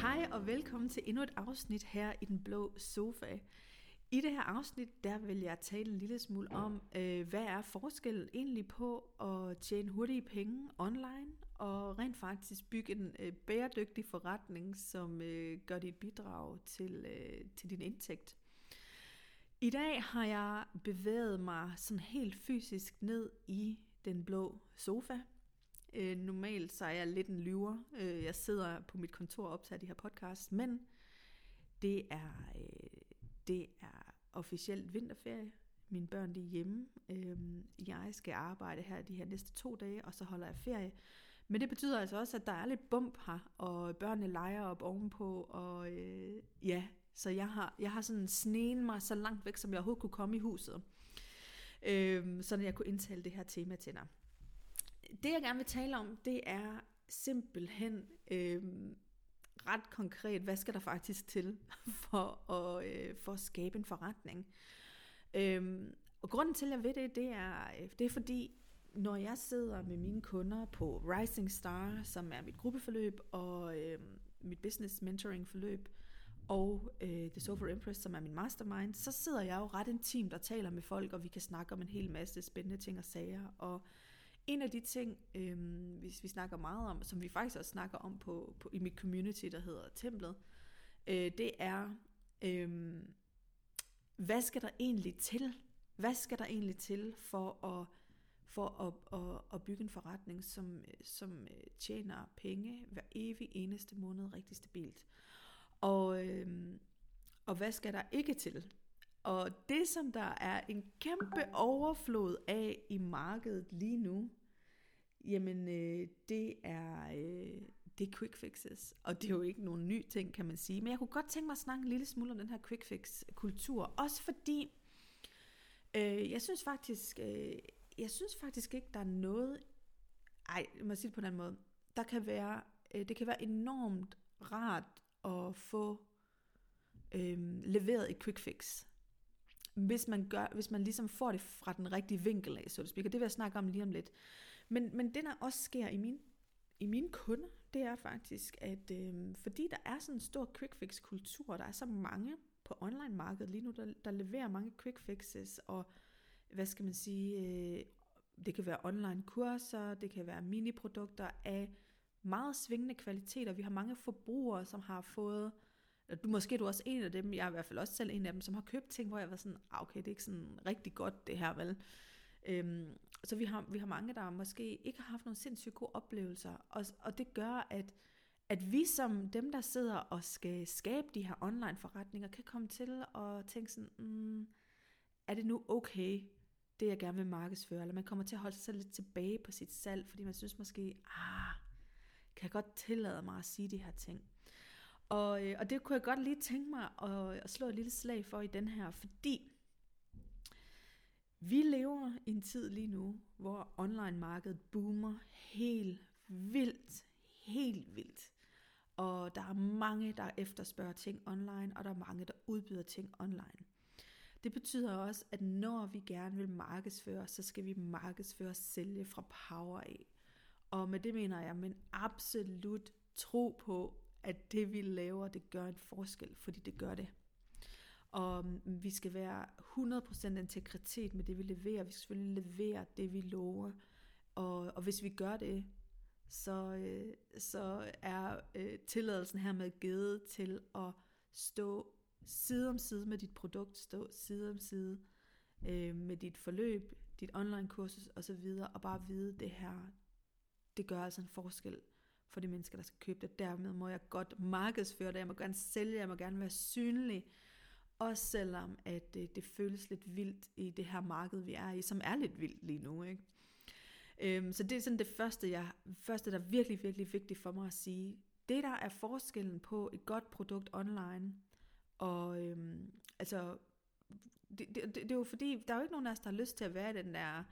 Hej og velkommen til endnu et afsnit her i Den Blå Sofa. I det her afsnit, der vil jeg tale en lille smule om, øh, hvad er forskellen egentlig på at tjene hurtige penge online, og rent faktisk bygge en øh, bæredygtig forretning, som øh, gør dit bidrag til, øh, til din indtægt. I dag har jeg bevæget mig sådan helt fysisk ned i den blå sofa, Øh, normalt så er jeg lidt en lyver. Øh, jeg sidder på mit kontor og optager de her podcast, men det er, øh, det er officielt vinterferie. Mine børn de er hjemme. Øh, jeg skal arbejde her de her næste to dage, og så holder jeg ferie. Men det betyder altså også, at der er lidt bump her, og børnene leger op ovenpå, og øh, ja, så jeg har, jeg har sådan sneen mig så langt væk, som jeg overhovedet kunne komme i huset. Øh, så jeg kunne indtale det her tema til dig det jeg gerne vil tale om, det er simpelthen øh, ret konkret, hvad skal der faktisk til for at, øh, for at skabe en forretning. Øh, og grunden til, at jeg ved det, det er, øh, det er fordi, når jeg sidder med mine kunder på Rising Star, som er mit gruppeforløb, og øh, mit business mentoring forløb, og øh, The Sofa Impress, som er min mastermind, så sidder jeg jo ret intimt og taler med folk, og vi kan snakke om en hel masse spændende ting og sager, og en af de ting, øh, hvis vi snakker meget om, som vi faktisk også snakker om på, på i mit community, der hedder Templet, øh, det er, øh, hvad skal der egentlig til? Hvad skal der egentlig til for at for at, at, at bygge en forretning, som, som øh, tjener penge hver evig eneste måned rigtig stabilt. Og, øhm, og hvad skal der ikke til? Og det, som der er en kæmpe overflod af i markedet lige nu, jamen øh, det er øh, det er quick fixes. Og det er jo ikke nogen ny ting, kan man sige. Men jeg kunne godt tænke mig at snakke en lille smule om den her quick fix kultur. Også fordi, øh, jeg synes faktisk, øh, jeg synes faktisk ikke, der er noget, ej, jeg må sige det på den måde, der kan være, øh, det kan være enormt rart at få øh, leveret et quick fix hvis man, gør, hvis man ligesom får det fra den rigtige vinkel af, så det speak. det vil jeg snakke om lige om lidt. Men, men det, der også sker i min i mine kunder, det er faktisk, at øh, fordi der er sådan en stor quick fix kultur, der er så mange på online markedet lige nu, der, der leverer mange quick fixes, og hvad skal man sige, øh, det kan være online kurser, det kan være miniprodukter af meget svingende kvaliteter. Vi har mange forbrugere, som har fået du, måske er du også en af dem, jeg er i hvert fald også selv en af dem, som har købt ting, hvor jeg var sådan, ah, okay, det er ikke sådan rigtig godt det her, vel? Øhm, så vi har, vi har mange, der måske ikke har haft nogle sindssygt gode oplevelser, og, og det gør, at, at vi som dem, der sidder og skal skabe de her online forretninger, kan komme til at tænke sådan, mm, er det nu okay, det jeg gerne vil markedsføre, eller man kommer til at holde sig lidt tilbage på sit salg, fordi man synes måske, ah, kan jeg godt tillade mig at sige de her ting. Og, øh, og det kunne jeg godt lige tænke mig at, at slå et lille slag for i den her, fordi vi lever i en tid lige nu, hvor online-markedet boomer helt vildt, helt vildt. Og der er mange, der efterspørger ting online, og der er mange, der udbyder ting online. Det betyder også, at når vi gerne vil markedsføre, så skal vi markedsføre og sælge fra power af. Og med det mener jeg, men absolut tro på, at det vi laver, det gør en forskel, fordi det gør det. Og mm, vi skal være 100% integritet med det, vi leverer. Vi skal selvfølgelig levere det, vi lover. Og, og hvis vi gør det, så, øh, så er øh, tilladelsen hermed givet til at stå side om side med dit produkt, stå side om side øh, med dit forløb, dit online kursus osv., og bare vide det her, det gør altså en forskel for de mennesker, der skal købe det. Dermed må jeg godt markedsføre det, jeg må gerne sælge, jeg må gerne være synlig. Også selvom at det, det føles lidt vildt i det her marked, vi er i, som er lidt vildt lige nu. Ikke? Øhm, så det er sådan det første, jeg, første, der er virkelig, virkelig vigtigt for mig at sige. Det, der er forskellen på et godt produkt online, og øhm, altså, det, det, det, det er jo fordi, der er jo ikke nogen af os, der har lyst til at være i den der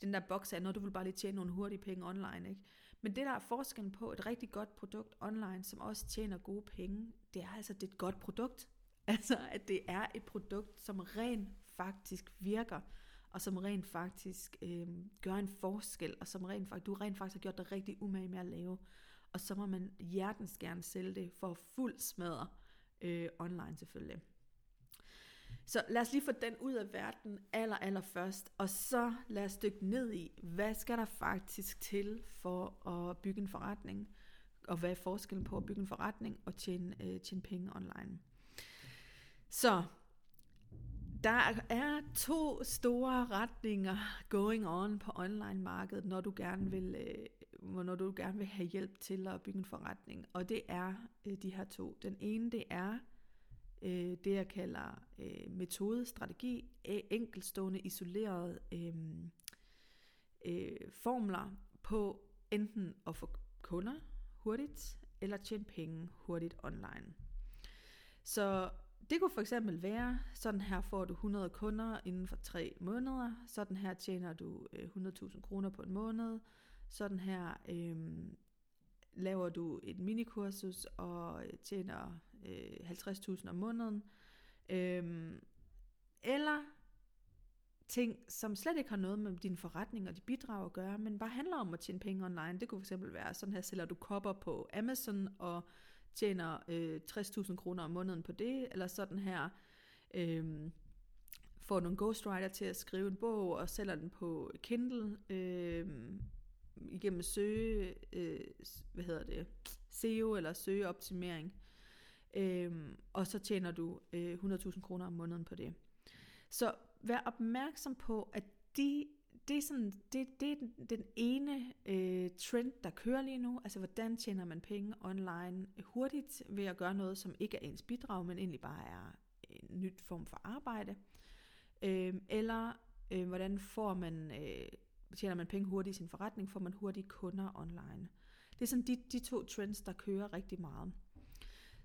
den der boks af, når du vil bare lige tjene nogle hurtige penge online. Ikke? Men det, der er forskellen på et rigtig godt produkt online, som også tjener gode penge, det er altså, det er et godt produkt. Altså, at det er et produkt, som rent faktisk virker, og som rent faktisk øh, gør en forskel, og som rent faktisk, du rent faktisk har gjort dig rigtig umage med at lave. og så må man hjertens gerne sælge det for fuld smadre øh, online selvfølgelig. Så lad os lige få den ud af verden aller, aller først, og så lad os dykke ned i, hvad skal der faktisk til for at bygge en forretning, og hvad er forskellen på at bygge en forretning og tjene, øh, tjene penge online. Så der er to store retninger going on på online-markedet, når du gerne vil, øh, når du gerne vil have hjælp til at bygge en forretning. Og det er øh, de her to. Den ene, det er øh, det, jeg kalder øh, metode, strategi, enkelstående, isolerede øh, øh, formler på enten at få kunder hurtigt, eller tjene penge hurtigt online. Så det kunne for eksempel være, sådan her får du 100 kunder inden for 3 måneder, sådan her tjener du øh, 100.000 kroner på en måned, sådan her øh, laver du et minikursus og øh, tjener øh, 50.000 om måneden. Øh, eller ting, som slet ikke har noget med din forretning og dit bidrag at gøre, men bare handler om at tjene penge online. Det kunne fx være, sådan her sælger du kopper på Amazon og tjener øh, 60.000 kroner om måneden på det, eller sådan her øh, får nogle ghostwriter til at skrive en bog og sælger den på Kindle øh, igennem søge, øh, hvad hedder det, SEO eller søgeoptimering. Øh, og så tjener du øh, 100.000 kroner om måneden på det. Så vær opmærksom på, at de det er, sådan, det, det er den, den ene øh, trend, der kører lige nu. Altså, hvordan tjener man penge online hurtigt ved at gøre noget, som ikke er ens bidrag, men egentlig bare er en nyt form for arbejde. Øh, eller øh, hvordan får man, øh, tjener man penge hurtigt i sin forretning, får man hurtigt kunder online. Det er sådan de, de to trends, der kører rigtig meget.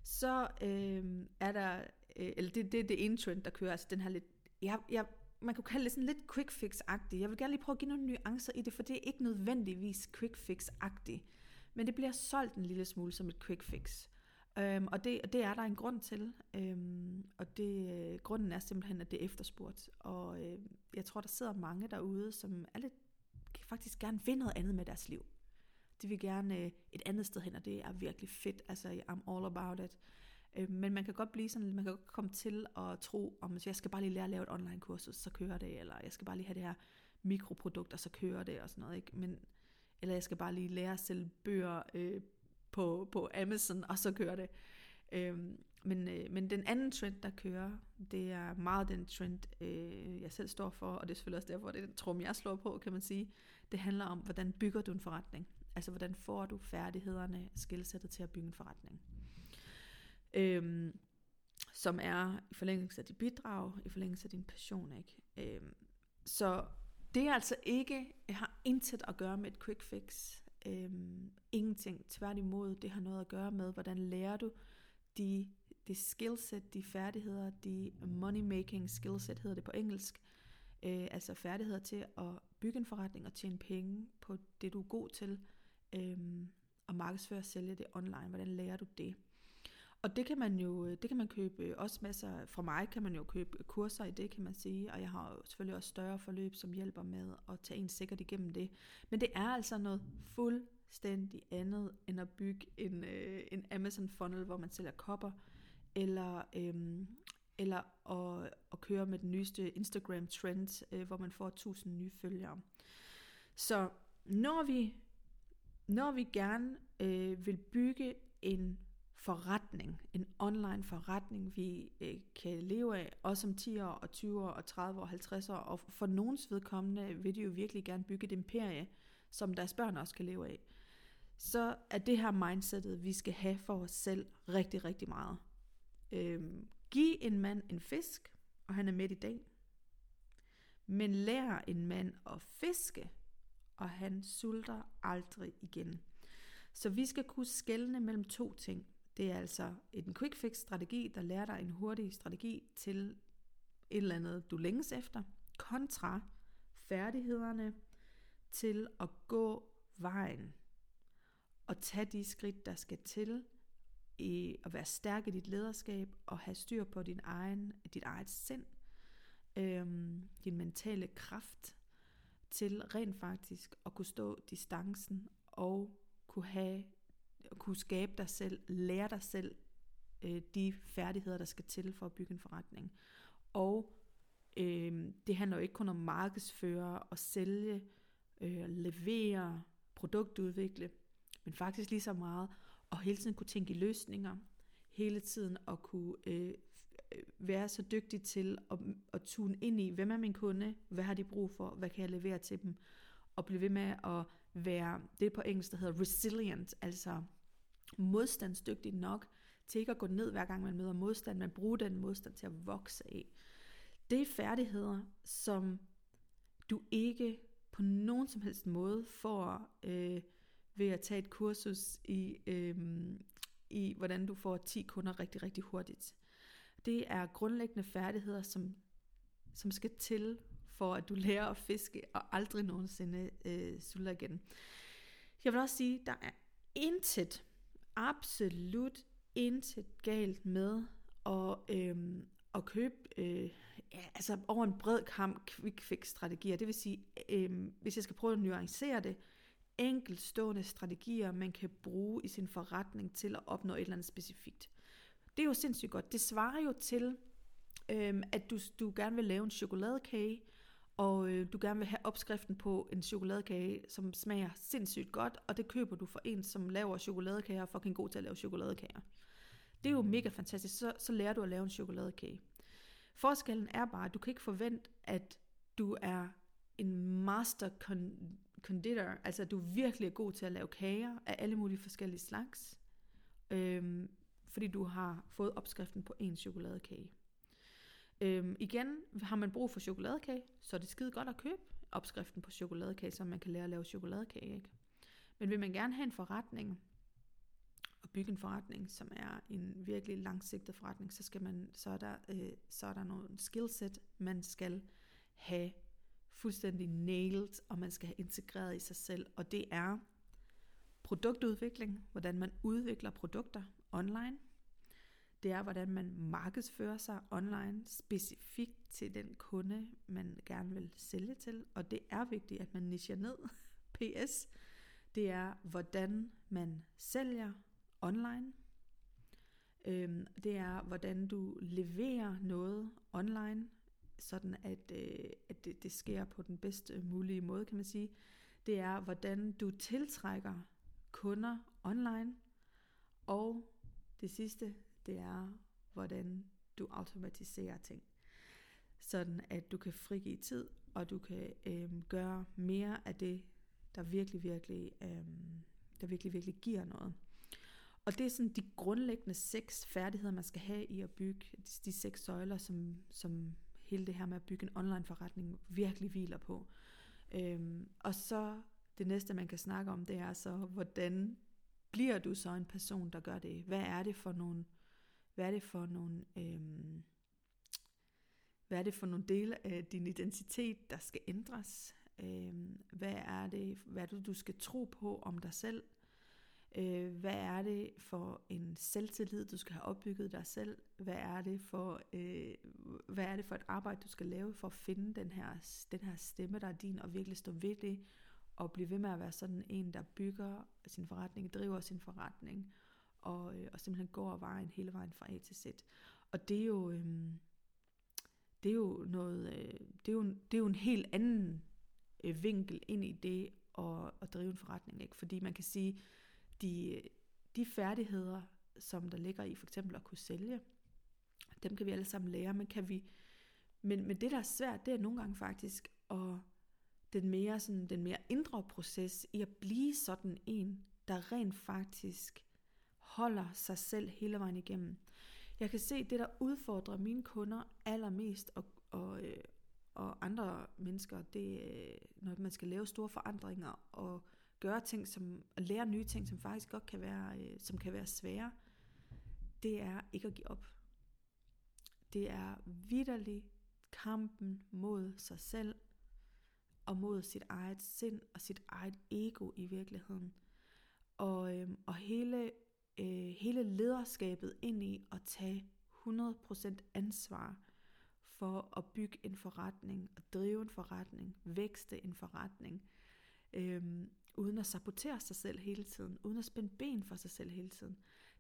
Så øh, er der, øh, eller det, det er det ene trend, der kører, altså den her lidt, jeg, jeg man kunne kalde det sådan lidt quick fix-agtigt. Jeg vil gerne lige prøve at give nogle nuancer i det, for det er ikke nødvendigvis quick fix-agtigt. Men det bliver solgt en lille smule som et quick fix. Øhm, og, det, og det er der en grund til. Øhm, og det, øh, grunden er simpelthen, at det er efterspurgt. Og øh, jeg tror, der sidder mange derude, som er lidt, faktisk gerne vil noget andet med deres liv. De vil gerne øh, et andet sted hen, og det er virkelig fedt. Altså, I'm all about it. Øh, men man kan godt blive sådan, man kan godt komme til at tro, om jeg skal bare lige lære at lave et online kursus, så kører det, eller jeg skal bare lige have det her mikroprodukt, og så kører det, og sådan noget, ikke? Men, eller jeg skal bare lige lære at sælge bøger øh, på, på Amazon, og så kører det. Øh, men, øh, men den anden trend, der kører, det er meget den trend, øh, jeg selv står for, og det er selvfølgelig også derfor, det er den trum, jeg slår på, kan man sige. Det handler om, hvordan bygger du en forretning? Altså, hvordan får du færdighederne, skillsættet til at bygge en forretning? Øhm, som er i forlængelse af dit bidrag, i forlængelse af din passion. Ikke? Øhm, så det er altså ikke, jeg har intet at gøre med et quick fix. Øhm, ingenting. Tværtimod, det har noget at gøre med, hvordan lærer du de, de skillset, de færdigheder, de money-making skillset hedder det på engelsk. Øh, altså færdigheder til at bygge en forretning og tjene penge på det, du er god til. øh, og markedsføre og sælge det online. Hvordan lærer du det? Og det kan man jo øh, det kan man købe øh, også masser, fra mig kan man jo købe kurser i det, kan man sige, og jeg har jo selvfølgelig også større forløb, som hjælper med at tage en sikkert igennem det. Men det er altså noget fuldstændig andet, end at bygge en, øh, en Amazon funnel, hvor man sælger kopper, eller, øh, eller at, at køre med den nyeste Instagram trend, øh, hvor man får 1000 nye følgere. Så når vi, når vi gerne øh, vil bygge en forretning, en online forretning, vi øh, kan leve af, også om 10 år, og 20 år, og 30 år, 50 år, og for nogens vedkommende vil de jo virkelig gerne bygge et imperie, som deres børn også kan leve af. Så er det her mindsetet, vi skal have for os selv rigtig, rigtig meget. Øhm, giv en mand en fisk, og han er med i dag. Men lær en mand at fiske, og han sulter aldrig igen. Så vi skal kunne skelne mellem to ting. Det er altså en quick fix strategi, der lærer dig en hurtig strategi til et eller andet, du længes efter, kontra færdighederne til at gå vejen og tage de skridt, der skal til i at være stærk i dit lederskab og have styr på din egen, dit eget sind, øhm, din mentale kraft til rent faktisk at kunne stå distancen og kunne have kunne skabe dig selv, lære dig selv øh, de færdigheder, der skal til for at bygge en forretning. Og øh, det handler jo ikke kun om markedsføre og sælge, øh, levere, produktudvikle, men faktisk lige så meget at hele tiden kunne tænke i løsninger, hele tiden at kunne øh, være så dygtig til at, at tune ind i, hvem er min kunde, hvad har de brug for, hvad kan jeg levere til dem, og blive ved med at være, det på engelsk, der hedder resilient, altså modstandsdygtig nok til ikke at gå ned hver gang man møder modstand, men bruge den modstand til at vokse af. Det er færdigheder, som du ikke på nogen som helst måde får øh, ved at tage et kursus i, øh, i, hvordan du får 10 kunder rigtig, rigtig hurtigt. Det er grundlæggende færdigheder, som, som skal til for at du lærer at fiske og aldrig nogensinde øh, sulter igen. Jeg vil også sige, der er intet, absolut intet galt med at, øh, at købe øh, ja, altså over en bred kamp quick fix strategier. Det vil sige, øh, hvis jeg skal prøve at nuancere det, enkeltstående strategier, man kan bruge i sin forretning til at opnå et eller andet specifikt. Det er jo sindssygt godt. Det svarer jo til, øh, at du, du gerne vil lave en chokoladekage, og øh, du gerne vil have opskriften på en chokoladekage, som smager sindssygt godt, og det køber du for en, som laver chokoladekager og fucking god til at lave chokoladekager. Det er jo mega fantastisk, så, så lærer du at lave en chokoladekage. Forskellen er bare, at du kan ikke forvente, at du er en master conditor, altså at du virkelig er god til at lave kager af alle mulige forskellige slags, øhm, fordi du har fået opskriften på en chokoladekage. Øhm, igen, har man brug for chokoladekage, så er det skide godt at købe opskriften på chokoladekage, så man kan lære at lave chokoladekage. Ikke? Men vil man gerne have en forretning, og bygge en forretning, som er en virkelig langsigtet forretning, så, skal man, så, er der, øh, så er der nogle skillset, man skal have fuldstændig nailed, og man skal have integreret i sig selv. Og det er produktudvikling, hvordan man udvikler produkter online, det er, hvordan man markedsfører sig online, specifikt til den kunde, man gerne vil sælge til. Og det er vigtigt, at man nicher ned. PS. Det er, hvordan man sælger online. Øhm, det er, hvordan du leverer noget online, sådan at, øh, at det, det sker på den bedst mulige måde, kan man sige. Det er, hvordan du tiltrækker kunder online. Og det sidste, det er, hvordan du automatiserer ting. Sådan at du kan frigive tid, og du kan øhm, gøre mere af det, der virkelig, virkelig, øhm, der virkelig, virkelig giver noget. Og det er sådan de grundlæggende seks færdigheder, man skal have i at bygge de seks søjler, som, som hele det her med at bygge en online forretning virkelig hviler på. Øhm, og så det næste, man kan snakke om, det er så, hvordan bliver du så en person, der gør det? Hvad er det for nogle hvad er det for nogle, øhm, hvad er det for nogle dele af din identitet, der skal ændres? Øhm, hvad er det, hvad er det, du skal tro på om dig selv? Øh, hvad er det for en selvtillid, du skal have opbygget dig selv? Hvad er det for, øh, hvad er det for et arbejde, du skal lave for at finde den her, den her stemme, der er din, og virkelig stå ved det, og blive ved med at være sådan en, der bygger sin forretning, driver sin forretning, og, øh, og simpelthen går vejen hele vejen fra A til Z. Og det er jo, øh, det er jo noget, øh, det, er jo, det er jo en helt anden øh, vinkel ind i det at, at drive en forretning, ikke? fordi man kan sige, de, de færdigheder, som der ligger i for eksempel at kunne sælge, dem kan vi alle sammen lære, men kan vi men, men det der er svært, det er nogle gange faktisk at den mere, sådan, den mere indre proces i at blive sådan en, der rent faktisk holder sig selv hele vejen igennem. Jeg kan se, det der udfordrer mine kunder allermest, og, og, øh, og andre mennesker, det er, når man skal lave store forandringer, og gøre ting, som, og lære nye ting, som faktisk godt kan være, øh, som kan være svære, det er ikke at give op. Det er vidderlig kampen mod sig selv, og mod sit eget sind og sit eget ego i virkeligheden. Og, øhm, og hele øh, hele lederskabet ind i at tage 100% ansvar for at bygge en forretning, at drive en forretning, vækste en forretning. øh, uden at sabotere sig selv hele tiden, uden at spænde ben for sig selv hele tiden.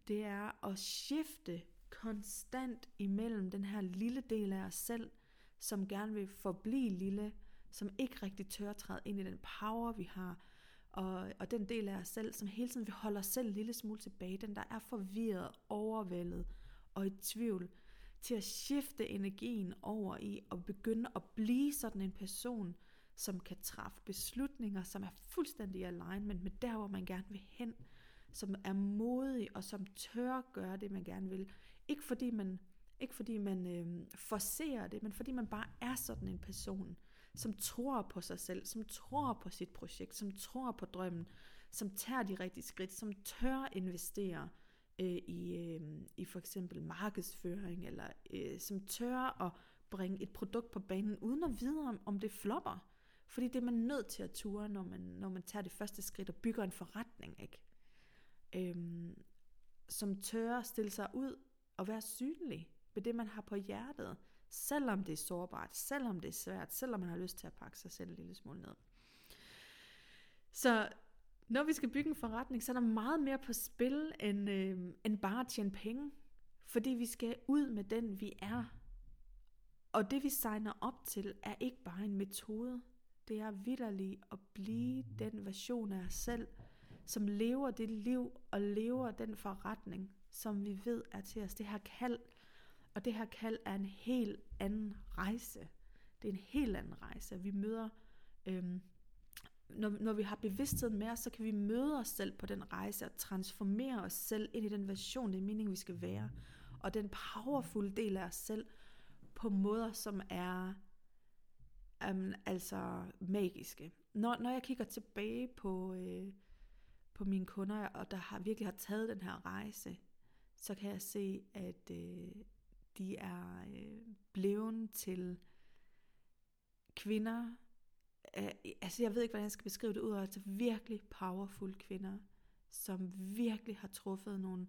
Det er at skifte konstant imellem den her lille del af os selv, som gerne vil forblive lille, som ikke rigtig tør træde ind i den power, vi har, og, og den del af os selv, som hele tiden vil holde os selv en lille smule tilbage, den der er forvirret, overvældet og i tvivl, til at skifte energien over i at begynde at blive sådan en person, som kan træffe beslutninger, som er fuldstændig alignment med der, hvor man gerne vil hen, som er modig og som tør gøre det, man gerne vil. Ikke fordi man, ikke fordi man øh, forser det, men fordi man bare er sådan en person, som tror på sig selv, som tror på sit projekt, som tror på drømmen, som tager de rigtige skridt, som tør investere øh, i, øh, i for eksempel markedsføring, eller øh, som tør at bringe et produkt på banen, uden at vide, om, om det flopper. Fordi det er man nødt til at ture, når man, når man tager det første skridt og bygger en forretning. Ikke? Øhm, som tør at stille sig ud og være synlig ved det, man har på hjertet. Selvom det er sårbart, selvom det er svært, selvom man har lyst til at pakke sig selv en lille smule ned. Så når vi skal bygge en forretning, så er der meget mere på spil end, øh, end bare at tjene penge. Fordi vi skal ud med den, vi er. Og det vi signer op til, er ikke bare en metode. Det er vidderligt at blive den version af os selv, som lever det liv og lever den forretning, som vi ved er til os. Det her kald, og det her kald er en helt anden rejse. Det er en helt anden rejse. Vi møder, øhm, når, når vi har bevidstheden med os, så kan vi møde os selv på den rejse og transformere os selv ind i den version, det er meningen, vi skal være. Og den powerful del af os selv på måder, som er øhm, altså magiske. Når, når jeg kigger tilbage på, øh, på mine kunder, og der har virkelig har taget den her rejse, så kan jeg se, at øh, de er øh, blevet til kvinder, øh, altså jeg ved ikke, hvordan jeg skal beskrive det ud af, altså virkelig powerful kvinder, som virkelig har truffet nogle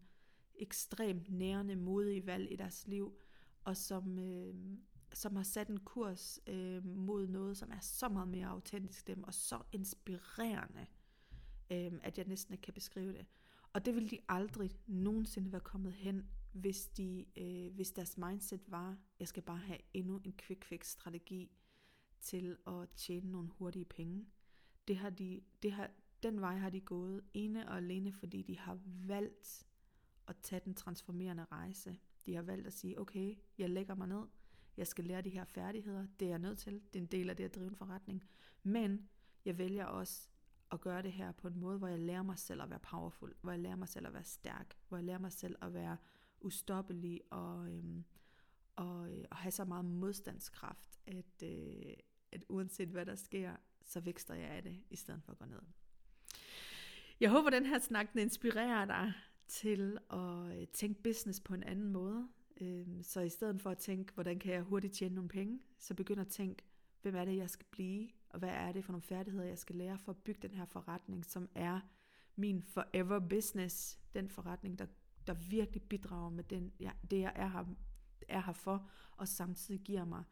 ekstremt nærende, modige valg i deres liv, og som, øh, som har sat en kurs øh, mod noget, som er så meget mere autentisk dem, og så inspirerende, øh, at jeg næsten ikke kan beskrive det. Og det vil de aldrig nogensinde være kommet hen, hvis, de, øh, hvis deres mindset var, jeg skal bare have endnu en quick fix strategi til at tjene nogle hurtige penge. Det har de, det har, den vej har de gået ene og alene, fordi de har valgt at tage den transformerende rejse. De har valgt at sige, okay, jeg lægger mig ned, jeg skal lære de her færdigheder, det er jeg nødt til, det er en del af det at drive en forretning. Men jeg vælger også at gøre det her på en måde, hvor jeg lærer mig selv at være powerful, hvor jeg lærer mig selv at være stærk, hvor jeg lærer mig selv at være ustoppelig og, øhm, og, øh, og have så meget modstandskraft, at, øh, at uanset hvad der sker, så vækster jeg af det, i stedet for at gå ned. Jeg håber, den her snak den inspirerer dig til at øh, tænke business på en anden måde. Øhm, så i stedet for at tænke, hvordan kan jeg hurtigt tjene nogle penge, så begynd at tænke, hvem er det, jeg skal blive, og hvad er det for nogle færdigheder, jeg skal lære for at bygge den her forretning, som er min forever business, den forretning, der, der virkelig bidrager med den, ja, det, jeg er her, er her for, og samtidig giver mig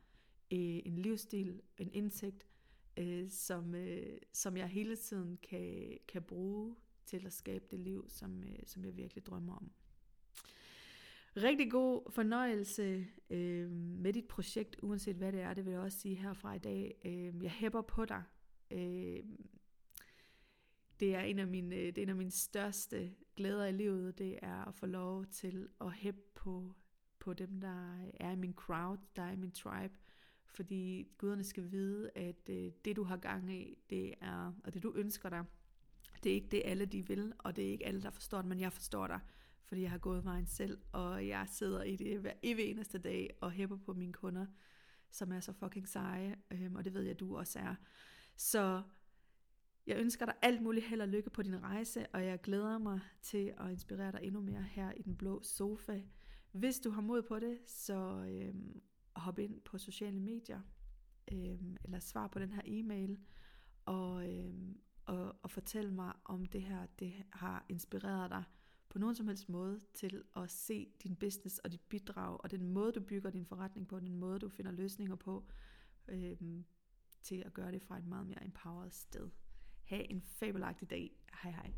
øh, en livsstil, en indtægt, øh, som, øh, som jeg hele tiden kan, kan bruge til at skabe det liv, som, øh, som jeg virkelig drømmer om. Rigtig god fornøjelse øh, med dit projekt, uanset hvad det er, det vil jeg også sige herfra i dag. Øh, jeg hæpper på dig. Øh, det er en af mine, øh, det er en af mine største glæder i livet, det er at få lov til at hæppe på, på dem, der øh, er i min crowd, der er i min tribe. Fordi guderne skal vide, at øh, det du har gang i, det er, og det du ønsker dig, det er ikke det alle de vil, og det er ikke alle, der forstår det, men jeg forstår dig fordi jeg har gået vejen selv, og jeg sidder i det hver evig eneste dag og hæpper på mine kunder, som er så fucking seje, øhm, og det ved jeg, du også er. Så jeg ønsker dig alt muligt held og lykke på din rejse, og jeg glæder mig til at inspirere dig endnu mere her i den blå sofa. Hvis du har mod på det, så øhm, hop ind på sociale medier, øhm, eller svar på den her e-mail, og, øhm, og, og fortæl mig, om det her det har inspireret dig på nogen som helst måde til at se din business og dit bidrag, og den måde, du bygger din forretning på, den måde, du finder løsninger på, øhm, til at gøre det fra et meget mere empowered sted. Ha' en fabelagtig dag. Hej hej.